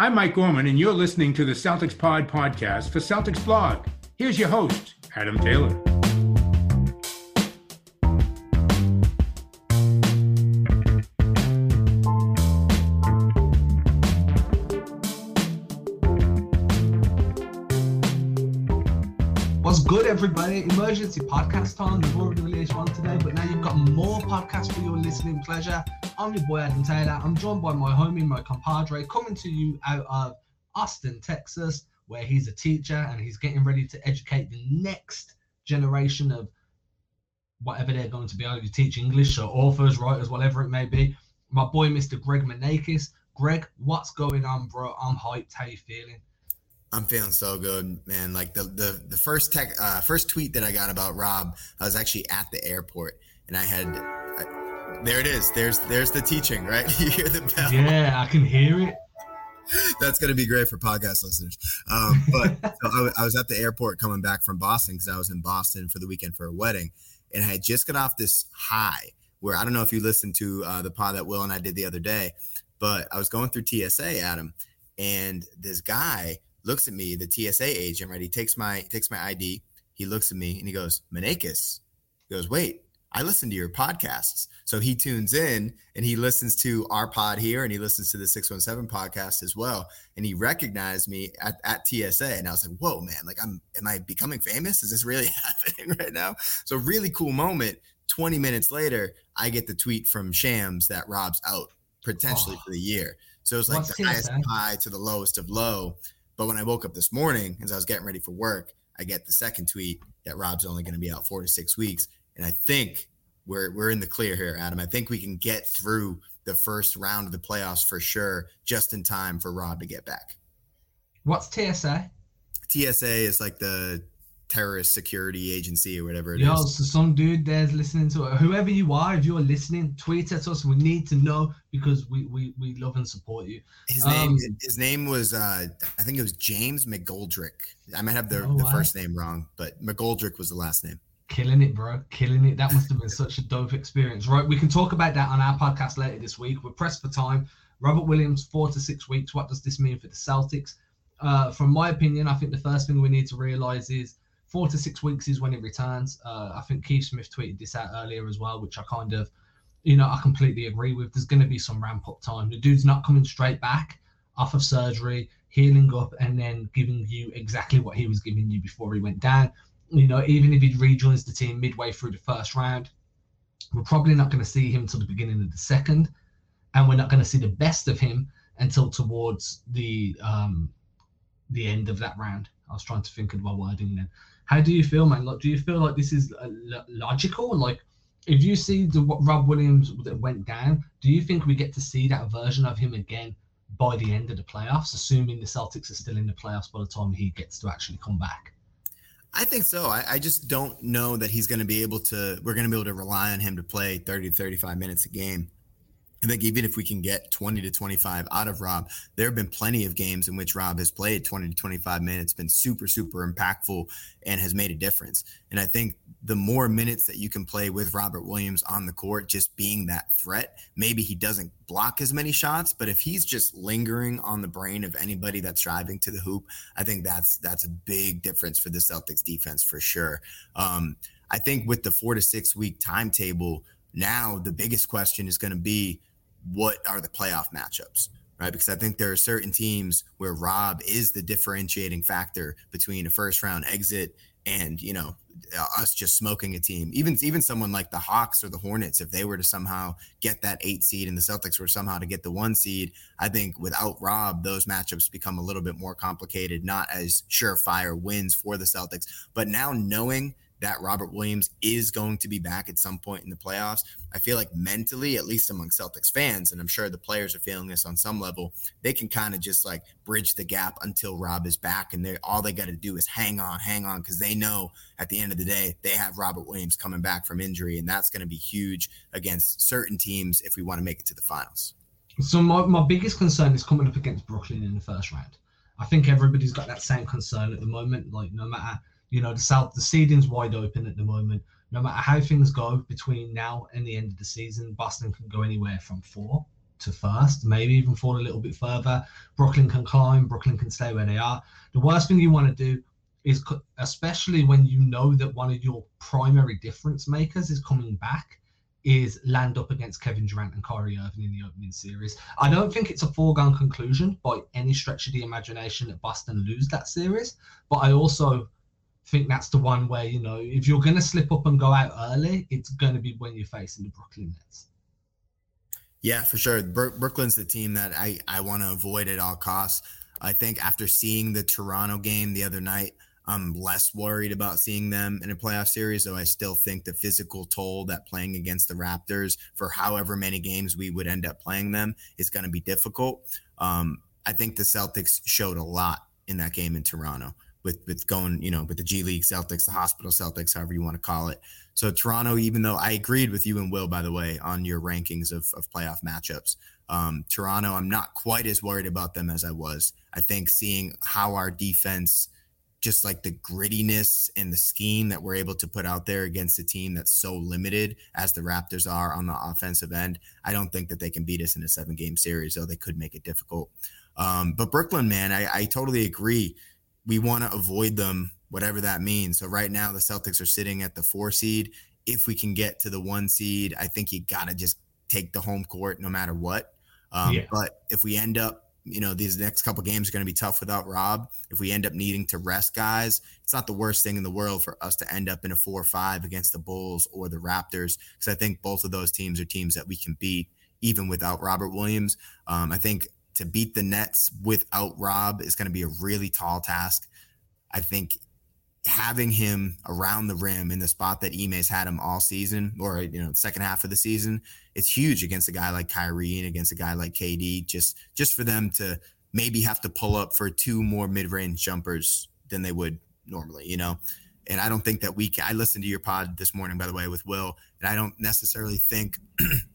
I'm Mike Gorman, and you're listening to the Celtics Pod podcast for Celtics Blog. Here's your host, Adam Taylor. Everybody? Emergency podcast time. We've already released one today, but now you've got more podcasts for your listening pleasure. I'm your boy Adam Taylor. I'm joined by my homie, my compadre, coming to you out of Austin, Texas, where he's a teacher and he's getting ready to educate the next generation of whatever they're going to be able to teach English or authors, writers, whatever it may be. My boy, Mr. Greg Manakis. Greg, what's going on, bro? I'm hyped. How you feeling? I'm feeling so good, man. Like the the the first tech uh, first tweet that I got about Rob, I was actually at the airport and I had there it is. There's there's the teaching, right? you hear the bell. Yeah, I can hear it. That's going to be great for podcast listeners. Um, but so I, I, was at the airport coming back from Boston because I was in Boston for the weekend for a wedding, and I had just got off this high where I don't know if you listened to uh, the pod that Will and I did the other day, but I was going through TSA, Adam, and this guy looks at me, the TSA agent, right? He takes my takes my ID, he looks at me, and he goes, "Manakis." He goes, "Wait." I listen to your podcasts. So he tunes in and he listens to our pod here and he listens to the 617 podcast as well. And he recognized me at, at TSA. And I was like, whoa, man, like I'm, am I becoming famous? Is this really happening right now? So really cool moment. 20 minutes later, I get the tweet from Shams that Rob's out potentially oh. for the year. So it's like the highest high to the lowest of low. But when I woke up this morning, as I was getting ready for work, I get the second tweet that Rob's only going to be out four to six weeks. And I think we're we're in the clear here, Adam. I think we can get through the first round of the playoffs for sure, just in time for Rob to get back. What's TSA? TSA is like the terrorist security agency or whatever it Yo, is. so some dude there's listening to it. Whoever you are, if you're listening, tweet at us. We need to know because we we, we love and support you. His um, name his name was uh I think it was James McGoldrick. I might have the, oh, the first name wrong, but McGoldrick was the last name. Killing it, bro. Killing it. That must have been such a dope experience. Right. We can talk about that on our podcast later this week. We're pressed for time. Robert Williams, four to six weeks. What does this mean for the Celtics? Uh, from my opinion, I think the first thing we need to realize is four to six weeks is when he returns. Uh, I think Keith Smith tweeted this out earlier as well, which I kind of, you know, I completely agree with. There's going to be some ramp up time. The dude's not coming straight back off of surgery, healing up, and then giving you exactly what he was giving you before he went down you know, even if he rejoins the team midway through the first round, we're probably not going to see him until the beginning of the second, and we're not going to see the best of him until towards the um, the end of that round. I was trying to think of my wording then. How do you feel, man? Like, do you feel like this is uh, logical? Like, if you see the what Rob Williams that went down, do you think we get to see that version of him again by the end of the playoffs, assuming the Celtics are still in the playoffs by the time he gets to actually come back? I think so. I, I, just don't know that he's going to be able to, we're going to be able to rely on him to play 30 to 35 minutes a game. I think even if we can get 20 to 25 out of Rob, there have been plenty of games in which Rob has played 20 to 25 minutes, been super, super impactful, and has made a difference. And I think the more minutes that you can play with Robert Williams on the court, just being that threat, maybe he doesn't block as many shots, but if he's just lingering on the brain of anybody that's driving to the hoop, I think that's that's a big difference for the Celtics defense for sure. Um, I think with the four to six week timetable, now the biggest question is going to be what are the playoff matchups, right? Because I think there are certain teams where Rob is the differentiating factor between a first round exit and you know uh, us just smoking a team. Even even someone like the Hawks or the Hornets, if they were to somehow get that eight seed and the Celtics were somehow to get the one seed, I think without Rob, those matchups become a little bit more complicated, not as surefire wins for the Celtics. But now knowing that Robert Williams is going to be back at some point in the playoffs. I feel like mentally, at least among Celtics fans, and I'm sure the players are feeling this on some level, they can kind of just like bridge the gap until Rob is back, and they all they got to do is hang on, hang on, because they know at the end of the day they have Robert Williams coming back from injury, and that's going to be huge against certain teams if we want to make it to the finals. So my, my biggest concern is coming up against Brooklyn in the first round. I think everybody's got that same concern at the moment. Like no matter you know, the South, the seeding's wide open at the moment. No matter how things go between now and the end of the season, Boston can go anywhere from four to first, maybe even fall a little bit further. Brooklyn can climb, Brooklyn can stay where they are. The worst thing you want to do is, especially when you know that one of your primary difference makers is coming back, is land up against Kevin Durant and Kyrie Irving in the opening series. I don't think it's a foregone conclusion by any stretch of the imagination that Boston lose that series, but I also think that's the one where you know if you're going to slip up and go out early, it's going to be when you're facing the Brooklyn Nets. Yeah, for sure. Brooklyn's the team that I I want to avoid at all costs. I think after seeing the Toronto game the other night, I'm less worried about seeing them in a playoff series, though I still think the physical toll that playing against the Raptors for however many games we would end up playing them is going to be difficult. Um, I think the Celtics showed a lot in that game in Toronto with with going, you know, with the G League Celtics, the hospital Celtics, however you want to call it. So Toronto, even though I agreed with you and Will, by the way, on your rankings of, of playoff matchups, um, Toronto, I'm not quite as worried about them as I was. I think seeing how our defense just like the grittiness and the scheme that we're able to put out there against a team that's so limited as the Raptors are on the offensive end, I don't think that they can beat us in a seven game series, though they could make it difficult. Um, but Brooklyn, man, I, I totally agree. We want to avoid them, whatever that means. So right now, the Celtics are sitting at the four seed. If we can get to the one seed, I think you got to just take the home court no matter what. Um, yeah. But if we end up you know these next couple games are going to be tough without Rob. If we end up needing to rest guys, it's not the worst thing in the world for us to end up in a four or five against the Bulls or the Raptors because I think both of those teams are teams that we can beat even without Robert Williams. Um, I think to beat the Nets without Rob is going to be a really tall task. I think having him around the rim in the spot that Ime's had him all season, or you know, second half of the season, it's huge against a guy like Kyrie and against a guy like KD. Just just for them to maybe have to pull up for two more mid range jumpers than they would normally, you know. And I don't think that we can. I listened to your pod this morning, by the way, with Will, and I don't necessarily think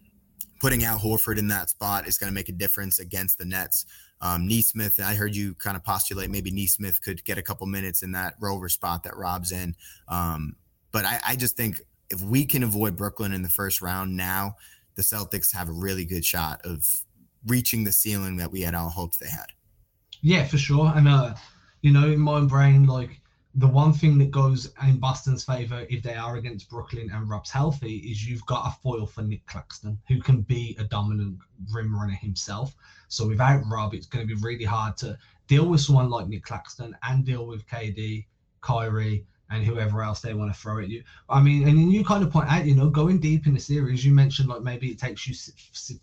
putting out Horford in that spot is going to make a difference against the Nets. Um, Nesmith, I heard you kind of postulate maybe Nesmith could get a couple minutes in that rover spot that Rob's in. Um, but I, I just think if we can avoid Brooklyn in the first round now, the Celtics have a really good shot of reaching the ceiling that we had all hoped they had. Yeah, for sure. And uh, you know, in my brain, like the one thing that goes in Boston's favor if they are against Brooklyn and Rob's healthy is you've got a foil for Nic Claxton who can be a dominant rim runner himself. So without Rob, it's going to be really hard to deal with someone like Nic Claxton and deal with KD, Kyrie, and whoever else they want to throw at you. I mean, and you kind of point out, you know, going deep in the series, you mentioned like maybe it takes you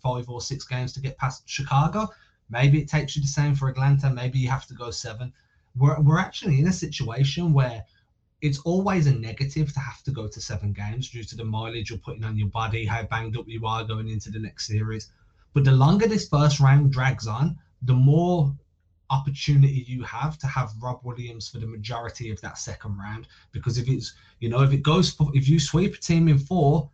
five or six games to get past Chicago. Maybe it takes you the same for Atlanta. Maybe you have to go seven we're, we're actually in a situation where it's always a negative to have to go to seven games due to the mileage you're putting on your body, how banged up you are going into the next series. But the longer this first round drags on, the more opportunity you have to have Rob Williams for the majority of that second round. Because if it's, you know, if it goes, if you sweep a team in four,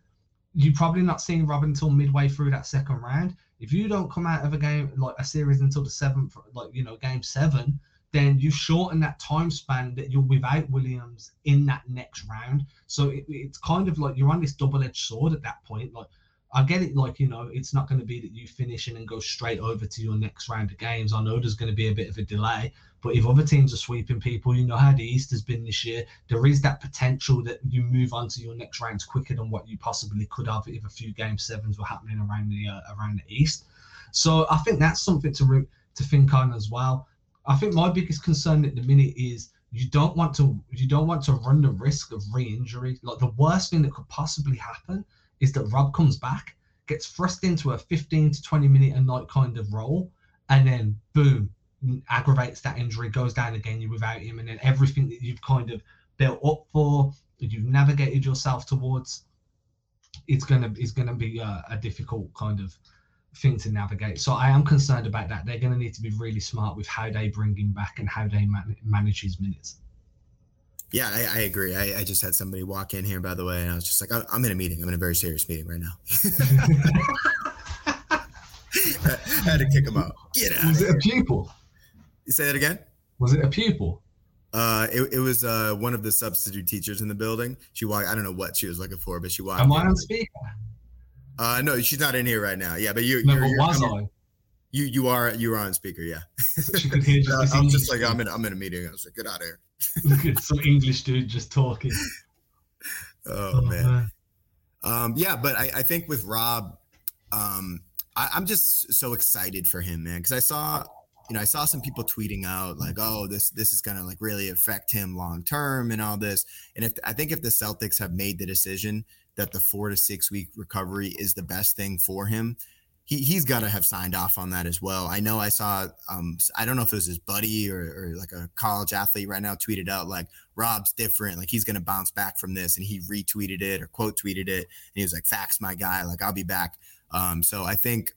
you're probably not seeing Rob until midway through that second round. If you don't come out of a game like a series until the seventh, like you know, game seven, then you shorten that time span that you're without Williams in that next round. So it, it's kind of like you're on this double edged sword at that point. Like, I get it, like, you know, it's not going to be that you finish and then go straight over to your next round of games. I know there's going to be a bit of a delay, but if other teams are sweeping people, you know how the East has been this year, there is that potential that you move on to your next rounds quicker than what you possibly could have if a few game sevens were happening around the uh, around the East. So I think that's something to re- to think on as well. I think my biggest concern at the minute is you don't want to you don't want to run the risk of re-injury. Like the worst thing that could possibly happen is that Rob comes back, gets thrust into a 15 to 20 minute a night kind of role, and then boom, aggravates that injury, goes down again, you without him, and then everything that you've kind of built up for, that you've navigated yourself towards, it's gonna is gonna be a, a difficult kind of thing to navigate. So I am concerned about that. They're going to need to be really smart with how they bring him back and how they man- manage his minutes. Yeah, I, I agree. I, I, just had somebody walk in here, by the way, and I was just like, I'm in a meeting. I'm in a very serious meeting right now. I had to kick him out. Get out. Was it here. a pupil? You say that again? Was it a pupil? Uh, it, it was uh, one of the substitute teachers in the building. She walked. I don't know what she was looking for, but she walked. Am I on speaker? Uh, no, she's not in here right now. Yeah, but you, No, you're, but you're was I? you, you are, you are on speaker. Yeah. She could hear just I'm just like. I'm in, I'm in a meeting. I was like, get out of here. Look at some English dude just talking. Oh, man. Um, yeah, but I, I think with Rob, um, I, I'm just so excited for him, man, because I saw, you know, I saw some people tweeting out like, "Oh, this this is gonna like really affect him long term and all this." And if I think if the Celtics have made the decision that the four to six week recovery is the best thing for him, he he's got to have signed off on that as well. I know I saw, um, I don't know if it was his buddy or, or like a college athlete right now tweeted out like Rob's different, like he's gonna bounce back from this, and he retweeted it or quote tweeted it, and he was like, "Facts, my guy, like I'll be back." Um, so I think.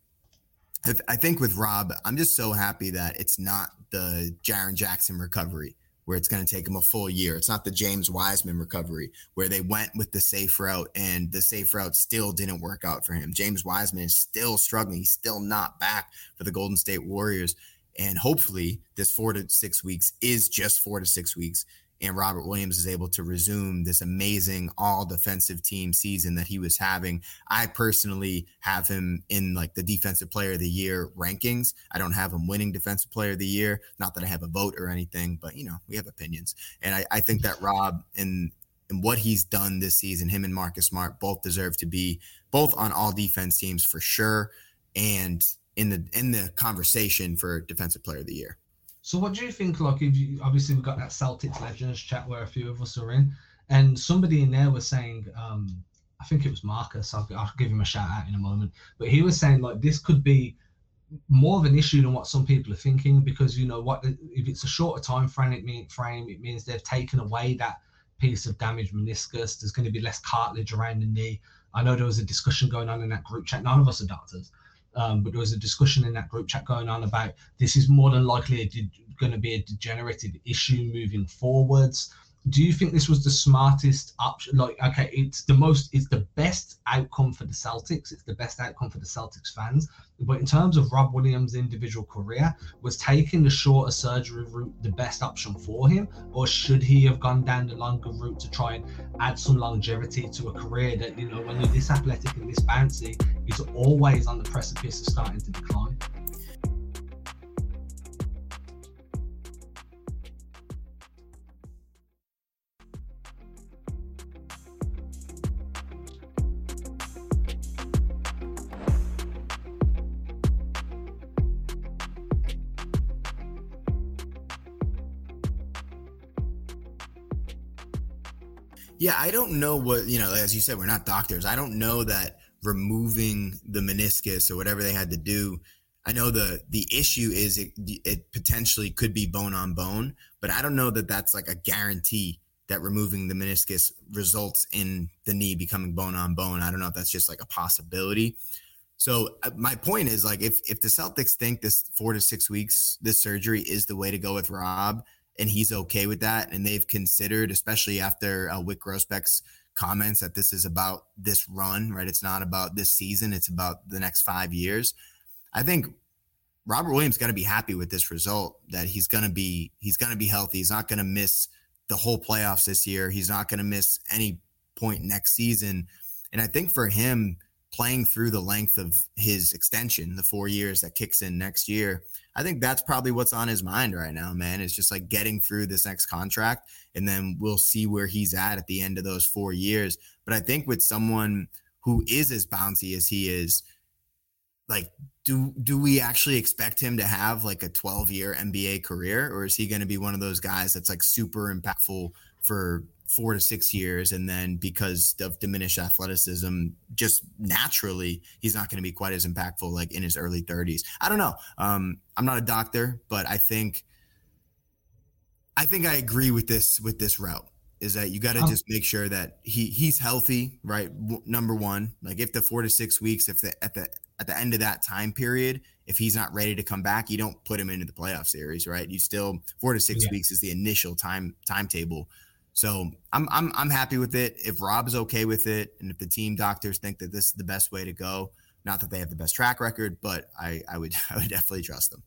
I think with Rob, I'm just so happy that it's not the Jaren Jackson recovery where it's going to take him a full year. It's not the James Wiseman recovery where they went with the safe route and the safe route still didn't work out for him. James Wiseman is still struggling. He's still not back for the Golden State Warriors. And hopefully, this four to six weeks is just four to six weeks. And Robert Williams is able to resume this amazing all defensive team season that he was having. I personally have him in like the defensive player of the year rankings. I don't have him winning defensive player of the year. Not that I have a vote or anything, but you know, we have opinions. And I, I think that Rob and and what he's done this season, him and Marcus Smart both deserve to be both on all defense teams for sure, and in the in the conversation for defensive player of the year. So what do you think? Like, if you obviously we've got that Celtics Legends chat where a few of us are in, and somebody in there was saying, um, I think it was Marcus. I'll, I'll give him a shout out in a moment, but he was saying like this could be more of an issue than what some people are thinking because you know what if it's a shorter time frame it mean frame it means they've taken away that piece of damaged meniscus there's going to be less cartilage around the knee i know there was a discussion going on in that group chat none of us are doctors um, but there was a discussion in that group chat going on about this is more than likely de- going to be a degenerative issue moving forwards do you think this was the smartest option? Like okay it's the most it's the best outcome for the celtics. It's the best outcome for the celtics fans. But in terms of rob williams individual career was taking the shorter surgery route the best option for him? Or should he have gone down the longer route to try and add some longevity to a career that you know when you're this athletic and this bouncy is always on the precipice of starting to decline Yeah, I don't know what, you know, as you said, we're not doctors. I don't know that removing the meniscus or whatever they had to do. I know the the issue is it, it potentially could be bone on bone, but I don't know that that's like a guarantee that removing the meniscus results in the knee becoming bone on bone. I don't know if that's just like a possibility. So uh, my point is like if if the Celtics think this 4 to 6 weeks this surgery is the way to go with Rob, and he's okay with that. And they've considered, especially after uh, Wyc Grousbeck's comments, that this is about this run, right? It's not about this season, it's about the next five years. I think Robert Williams got to be happy with this result that he's going to be he's going to be healthy. He's not going to miss the whole playoffs this year. He's not going to miss any point next season. And I think for him playing through the length of his extension, the 4 years that kicks in next year, I think that's probably what's on his mind right now, man. It's just like getting through this next contract, and then we'll see where he's at at the end of those four years. But I think with someone who is as bouncy as he is, like, do do we actually expect him to have like a 12 year NBA career, or is he going to be one of those guys that's like super impactful for four to six years and then because of diminished athleticism just naturally he's not going to be quite as impactful like in his early 30s i don't know. Um, i'm not a doctor but i think i think i agree with this with this route is that you got to Um, just make sure that he he's healthy right? W- number one like if the four to six weeks if the at the at the end of that time period if he's not ready to come back you don't put him into the playoff series right? You still four to six Yeah. weeks is the initial time timetable so I'm I'm I'm happy with it. If Rob's okay with it, and if the team doctors think that this is the best way to go, not that they have the best track record, but I I would I would definitely trust them.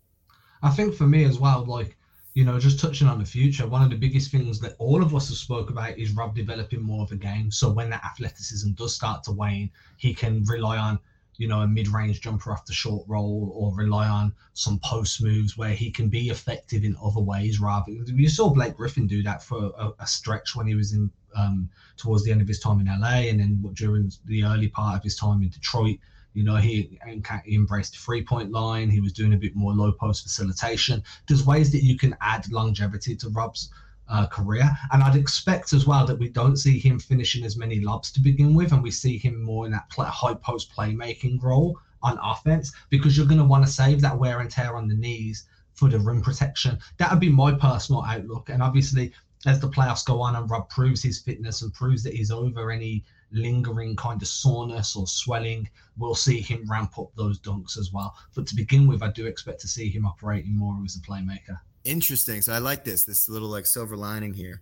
I think for me as well, like you know, just touching on the future, one of the biggest things that all of us have spoke about is Rob developing more of a game. So when that athleticism does start to wane, he can rely on, you know, a mid-range jumper off the short roll or rely on some post moves where he can be effective in other ways. Rather, you saw Blake Griffin do that for a, a stretch when he was in um, towards the end of his time in LA, and then during the early part of his time in Detroit you know, he, he embraced the three point line. He was doing a bit more low post facilitation. There's ways that you can add longevity to Rob's uh, career. And I'd expect as well that we don't see him finishing as many lobs to begin with, and we see him more in that play, high post playmaking role on offense because you're going to want to save that wear and tear on the knees for the rim protection. That would be my personal outlook. And obviously, as the playoffs go on and Rob proves his fitness and proves that he's over any lingering kind of soreness or swelling, we'll see him ramp up those dunks as well. But to begin with, I do expect to see him operating more as a playmaker. Interesting. So I like this, this little like silver lining here.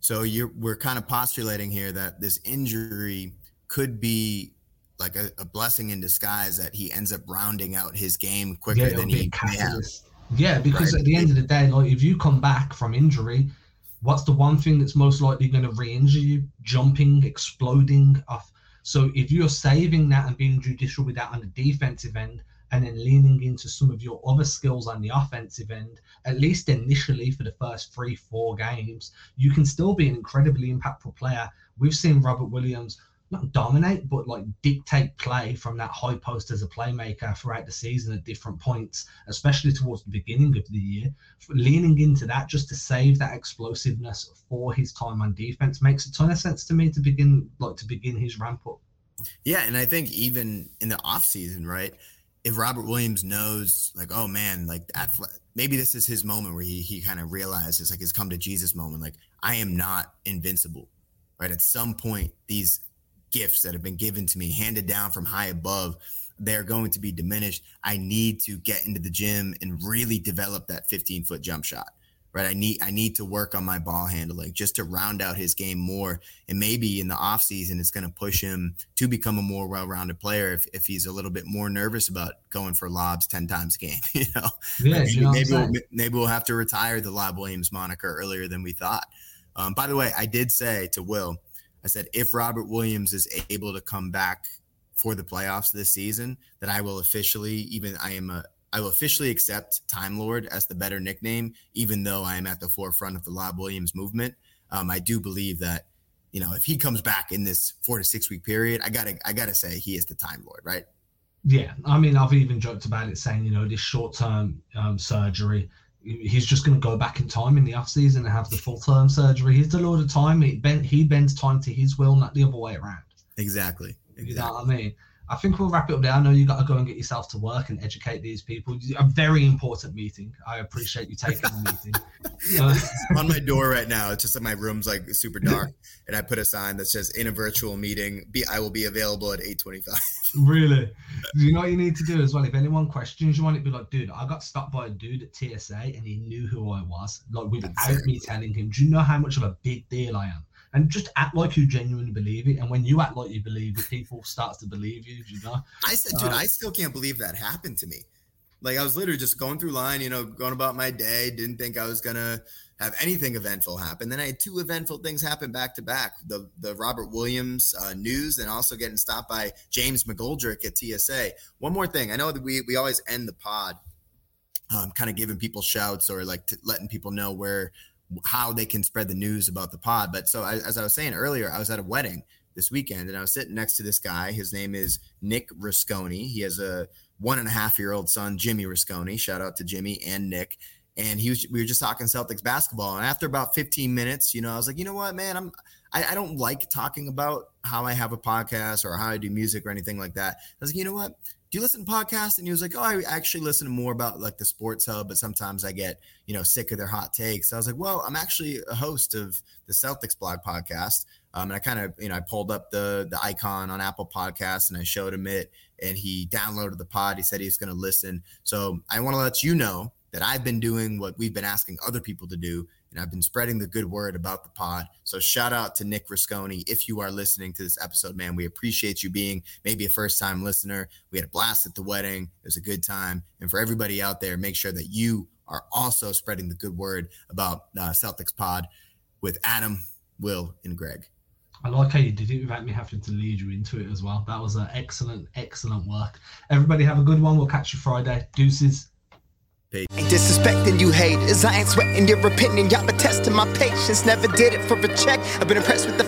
So you're we're kind of postulating here that this injury could be like a, a blessing in disguise that he ends up rounding out his game quicker yeah, than he can. Yeah, because right. at the end of the day, like if you come back from injury, what's the one thing that's most likely going to re-injure you? Jumping, exploding off. So if you're saving that and being judicial with that on the defensive end, and then leaning into some of your other skills on the offensive end, at least initially for the first three, four games, you can still be an incredibly impactful player. We've seen Robert Williams not dominate, but like dictate play from that high post as a playmaker throughout the season at different points, especially towards the beginning of the year. Leaning into that just to save that explosiveness for his time on defense makes a ton of sense to me to begin like to begin his ramp up. Yeah, and I think even in the off season, right? If Robert Williams knows, like, oh man, like maybe this is his moment where he he kind of realizes, like, his come to Jesus moment, like, I am not invincible, right? At some point, these gifts that have been given to me, handed down from high above, they're going to be diminished. I need to get into the gym and really develop that 15 foot jump shot. Right. I need I need to work on my ball handling just to round out his game more. And maybe in the offseason it's gonna push him to become a more well-rounded player if, if he's a little bit more nervous about going for lobs 10 times a game. You know? Yeah, maybe, you know maybe we'll, maybe we'll have to retire the Lob Williams moniker earlier than we thought. Um, by the way, I did say to Will, I said if Robert Williams is able to come back for the playoffs this season, that I will officially even I am a I will officially accept Time Lord as the better nickname, even though I am at the forefront of the Lob Williams movement. Um, I do believe that you know if he comes back in this four to six week period, I gotta I gotta say he is the Time Lord, right? Yeah, I mean I've even joked about it, saying you know this short term um, surgery he's just going to go back in time in the off season and have the full term surgery. He's the Lord of time. He, bend, he bends time to his will, not the other way around. Exactly. exactly. You know what I mean? I think we'll wrap it up there. I know you got to go and get yourself to work and educate these people. A very important meeting. I appreciate you taking the meeting. I'm on my door right now. It's just that my room's like super dark, and I put a sign that says "In a virtual meeting, be I will be available at 8:25." Really? Do you know what you need to do as well? If anyone questions you, want it to be like, dude, I got stopped by a dude at TSA, and he knew who I was, like without me telling him. Do you know how much of a big deal I am? And just act like you genuinely believe it. And when you act like you believe it, people start to believe you. You know. I said, dude, uh, I still can't believe that happened to me. Like I was literally just going through line, you know, going about my day. Didn't think I was gonna have anything eventful happen. Then I had two eventful things happen back to back: the the Robert Williams uh, news, and also getting stopped by James McGoldrick at TSA. One more thing, I know that we we always end the pod, um, kind of giving people shouts or like letting people know where how they can spread the news about the pod. But so as I was saying earlier, I was at a wedding this weekend and I was sitting next to this guy. His name is Nick Rasconi. He has a one and a half year old son, Jimmy Rasconi. Shout out to Jimmy and Nick. And he was, we were just talking Celtics basketball. And after about 15 minutes, you know, I was like, you know what, man, I'm, I, I don't like talking about how I have a podcast or how I do music or anything like that. I was like, you know what? Do you listen to podcasts? And he was like, oh, I actually listen to more about like the sports hub, but sometimes I get, you know, sick of their hot takes. So I was like, well, I'm actually a host of the Celtics blog podcast. Um, and I kind of, you know, I pulled up the the icon on Apple Podcasts and I showed him it and he downloaded the pod. He said he's going to listen. So I want to let you know that I've been doing what we've been asking other people to do and I've been spreading the good word about the pod. So shout out to Nick Rasconi if you are listening to this episode, man. We appreciate you being maybe a first time listener. We had a blast at the wedding. It was a good time. And for everybody out there, make sure that you are also spreading the good word about uh, Celtics Pod with Adam, Will, and Greg. I like how you did it without me having to lead you into it as well. That was an excellent, excellent work. Everybody have a good one. We'll catch you Friday. Deuces. Ain't disrespecting you haters. I ain't sweating your opinion. Y'all been testing my patience. Never did it for a check. I've been impressed with the.